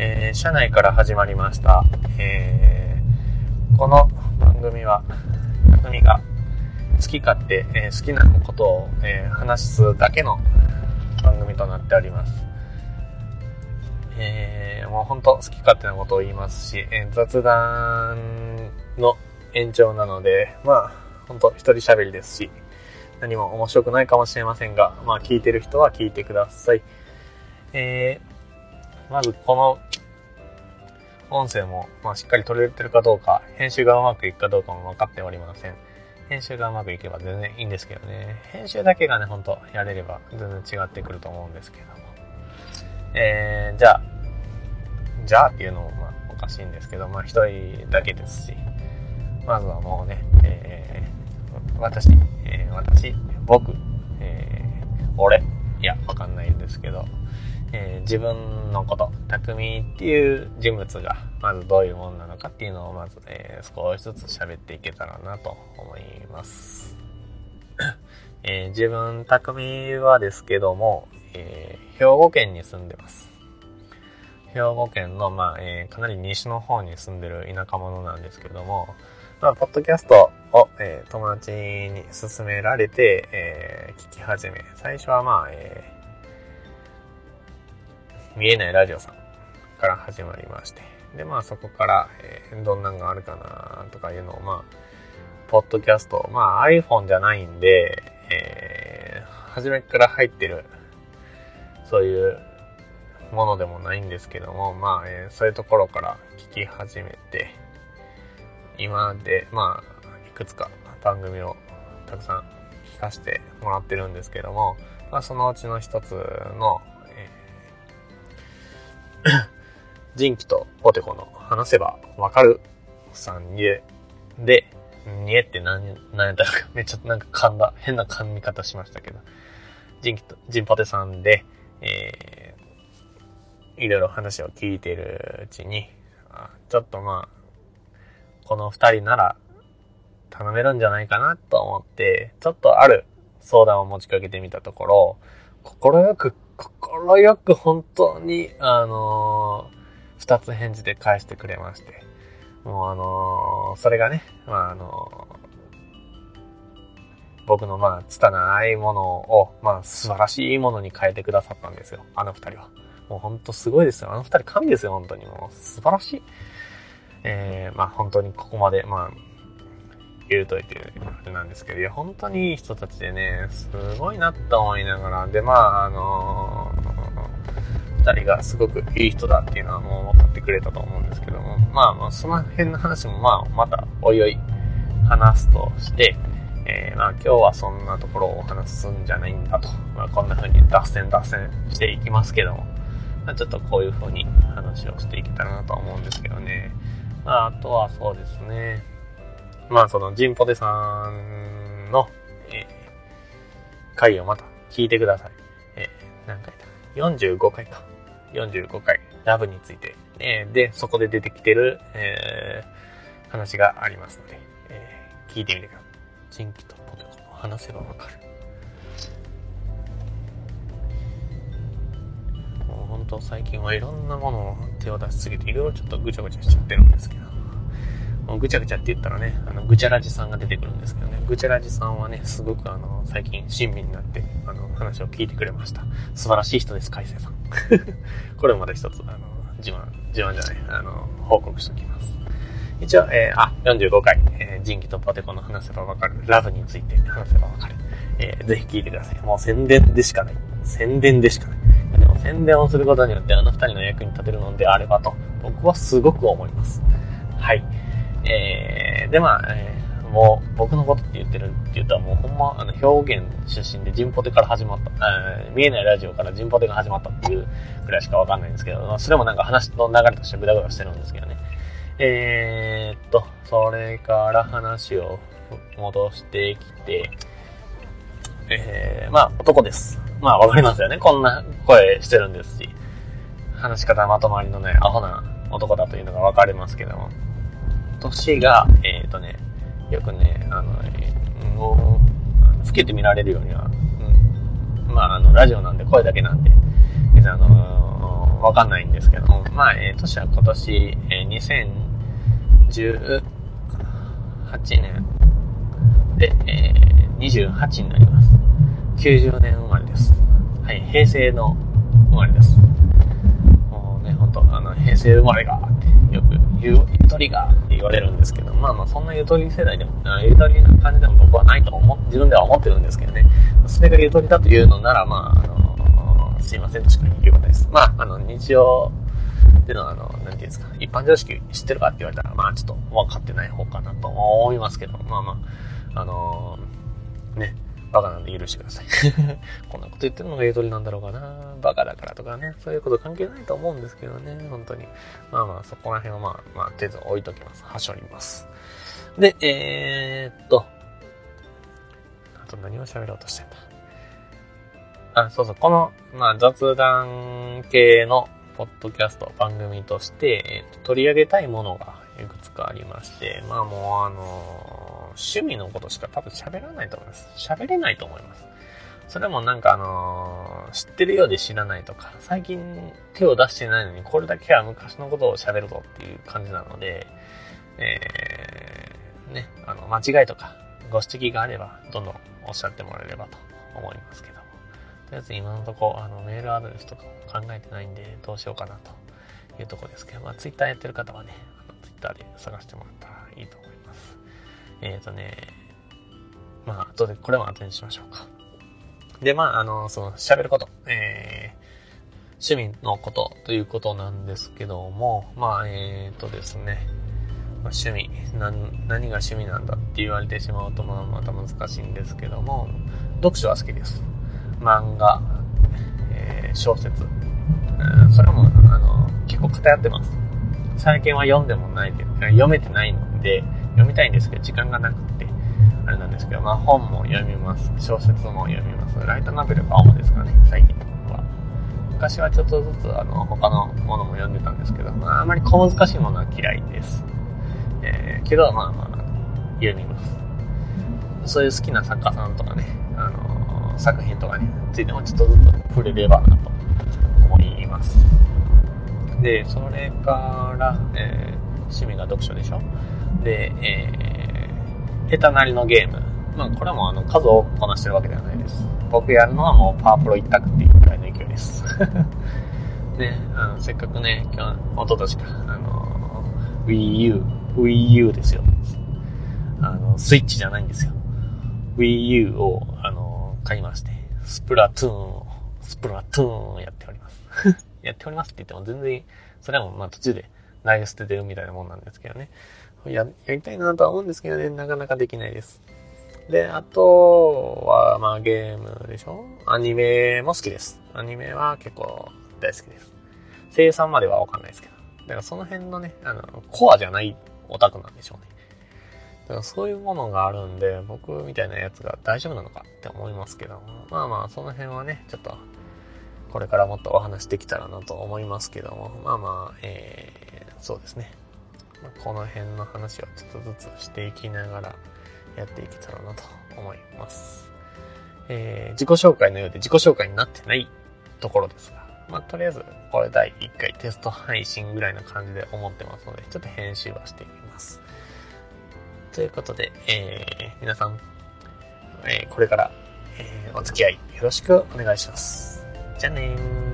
えー、社内から始まりました、えー、この番組は、匠が好き勝手、えー、好きなことを、え、話すだけの番組となっております。え、もう本当好き勝手なことを言いますし、え、雑談の延長なので、まあ、本当一人喋りですし、何も面白くないかもしれませんが、まあ聞いてる人は聞いてください。えー、まずこの音声も、まあ、しっかり取れてるかどうか、編集がうまくいくかどうかも分かっておりません。編集がうまくいけば全然いいんですけどね。編集だけがね、ほんとやれれば全然違ってくると思うんですけども。えー、じゃあ、じゃあっていうのもまあおかしいんですけど、まあ一人だけですし、まずはもうね、えー、私、えー、私、僕、えー、俺、いや、わかんないんですけど、えー、自分のこと、匠っていう人物が、まずどういうもんなのかっていうのを、まず、えー、少しずつ喋っていけたらなと思います。えー、自分、匠はですけども、え兵庫県に住んでます。兵庫県の、まあ、えかなり西の方に住んでる田舎者なんですけども、まあ、ポッドキャストを、え友達に勧められて、え聞き始め、最初はまあ、え見えないラジオさんから始まりまして。で、まあそこから、えー、どんなんがあるかなとかいうのを、まあ、ポッドキャスト、まあ iPhone じゃないんで、えー、初めから入ってる、そういうものでもないんですけども、まあ、えー、そういうところから聞き始めて、今で、まあ、いくつか番組をたくさん聞かせてもらってるんですけども、まあ、そのうちの一つの、人気とポテコの話せばわかる。さんにで、にえって何、何やったか、めっちゃなんか噛んだ、変な噛み方しましたけど、人気と、ジンポテさんで、えー、いろいろ話を聞いてるうちに、ちょっとまあ、この二人なら頼めるんじゃないかなと思って、ちょっとある相談を持ちかけてみたところ、心よく心よく本当に、あのー、二つ返事で返してくれまして。もうあのー、それがね、まああのー、僕のまあ、拙いものを、まあ、素晴らしいものに変えてくださったんですよ。あの二人は。もう本当すごいですよ。あの二人神ですよ、本当に。もう素晴らしい。えー、まあ本当にここまで、まあ、言うといてあれなんですけど、いや、本当にいい人たちでね、すごいなと思いながら、で、まあ、あのー、二人がすごくいい人だっていうのはもう分かってくれたと思うんですけども、まあ、まあ、その辺の話も、まあ、また、おいおい、話すとして、えー、まあ、今日はそんなところをお話すんじゃないんだと、まあ、こんな風に脱線脱線していきますけども、まあ、ちょっとこういう風に話をしていけたらなと思うんですけどね。まあ、あとはそうですね。まあそのジンポテさんの、えー、回をまた聞いてください。えー、何回だ ?45 回か。45回、ラブについて。えー、で、そこで出てきてる、えー、話がありますので、えー、聞いてみてください。ジンキとポテコを話せばわかる。もう本当最近はいろんなものを手を出しすぎて、いろいろちょっとぐちゃぐちゃしちゃってるんですけど。もうぐちゃぐちゃって言ったらね、あの、ぐちゃらじさんが出てくるんですけどね、ぐちゃらじさんはね、すごくあの、最近親身になって、あの、話を聞いてくれました。素晴らしい人です、海星さん。これもまた一つ、あの、自慢、自慢じゃない、あの、報告しておきます。一応、えー、あ、45回、えー、人気とポテコの話せばわかる、ラブについて話せばわかる。えー、ぜひ聞いてください。もう宣伝でしかない。宣伝でしかない。でも宣伝をすることによってあの二人の役に立てるのであればと、僕はすごく思います。はい。えー、で、まあ、えー、もう、僕のことって言ってるって言ったらもうほんま、あの、表現出身でジンポテから始まった、えー、見えないラジオからジンポテが始まったっていうぐらいしかわかんないんですけど、それもなんか話の流れとしてグダグダしてるんですけどね。えー、っと、それから話を戻してきて、えー、まあ、男です。まあ、わかりますよね。こんな声してるんですし、話し方まとまりのね、アホな男だというのがわかりますけども。年が、えっ、ー、とね、よくね、あの、えー、もう、老けて見られるようには、うん、まあ、あの、ラジオなんで声だけなんで、別にあのわかんないんですけども、まあ、えー、年は今年、えー、2018年で、えー、28になります。90年生まれです。はい、平成の生まれです。もうね、ほんと、あの、平成生まれが、ゆとりがって言われるんですけど、まあまあ、そんなゆとり世代でも、ゆとりな感じでも僕はないと思自分では思ってるんですけどね。それがゆとりだというのなら、まあ、あのすいませんとしか言うことです。まあ、あの、日常での、あの、なんていうんですか、一般常識知ってるかって言われたら、まあ、ちょっと分かってない方かなと思いますけど、まあまあ、あの、ね、バカなんで許してください。こんなこと言ってるのがゆとりなんだろうかな。バカだからとかね。そういうこと関係ないと思うんですけどね。本当に。まあまあ、そこら辺はまあ、まあ、と置いときます。はしょります。で、えー、っと。あと何を喋ろうとしてんだ。あ、そうそう。この、まあ、雑談系のポッドキャスト番組として、えー、取り上げたいものがいくつかありまして、まあもうあのー趣味のことしか多分喋らないと思います。喋れないと思います。それもなんかあのー、知ってるようで知らないとか、最近手を出してないのにこれだけは昔のことを喋るぞっていう感じなので、えー、ね、あの、間違いとかご指摘があれば、どんどんおっしゃってもらえればと思いますけども。とりあえず今のところ、あの、メールアドレスとか考えてないんで、どうしようかなというとこですけど、まあ、ツイッターやってる方はね、あのツイッターで探してもらったらいいと思います。えっ、ー、とね、まあ、後で、これも後にしましょうか。で、まあ、あの、その、喋ること、えー、趣味のことということなんですけども、まあ、えっ、ー、とですね、まあ、趣味何、何が趣味なんだって言われてしまうと、まあ、また難しいんですけども、読書は好きです。漫画、えー、小説、うん、それも、あの、結構偏ってます。最近は読んでもないで、読めてないので、読みたいんですけど、時間がなくて、あれなんですけど、まあ本も読みます。小説も読みます。ライトノベルが主ですかね、最近は。昔はちょっとずつ、あの、他のものも読んでたんですけど、まああまり小難しいものは嫌いです。えー、けど、まあまあ、読みます。そういう好きな作家さんとかね、あのー、作品とかについてもちょっとずつ触れればなと思います。で、それから、えー、趣味が読書でしょで、えー、下手なりのゲーム。まあ、これもあの、数多くこなしてるわけではないです。僕やるのはもうパワープロ一択っていうくらいの勢いです。ね、あの、せっかくね、今日、おととしか、あの、Wii U、Wii U ですよ。あの、スイッチじゃないんですよ。Wii U を、あの、買いまして、スプラトゥーンを、スプラトゥーンをやっております。やっておりますって言っても全然、それはもうまあ途中で投げ捨ててるみたいなもんなんですけどね。や、やりたいなとは思うんですけどね、なかなかできないです。で、あとは、まあゲームでしょ？アニメも好きです。アニメは結構大好きです。声優さんまではわかんないですけど。だからその辺のね、あの、コアじゃないオタクなんでしょうね。だからそういうものがあるんで、僕みたいなやつが大丈夫なのかって思いますけども。まあまあ、その辺はね、ちょっと、これからもっとお話できたらなと思いますけども。まあまあ、えー、そうですね。この辺の話をちょっとずつしていきながらやっていけたらなと思います。えー、自己紹介のようで自己紹介になってないところですが、まあ、とりあえず、これ第1回テスト配信ぐらいの感じで思ってますので、ちょっと編集はしてみます。ということで、えー、皆さん、えー、これから、えー、お付き合いよろしくお願いします。じゃあねー。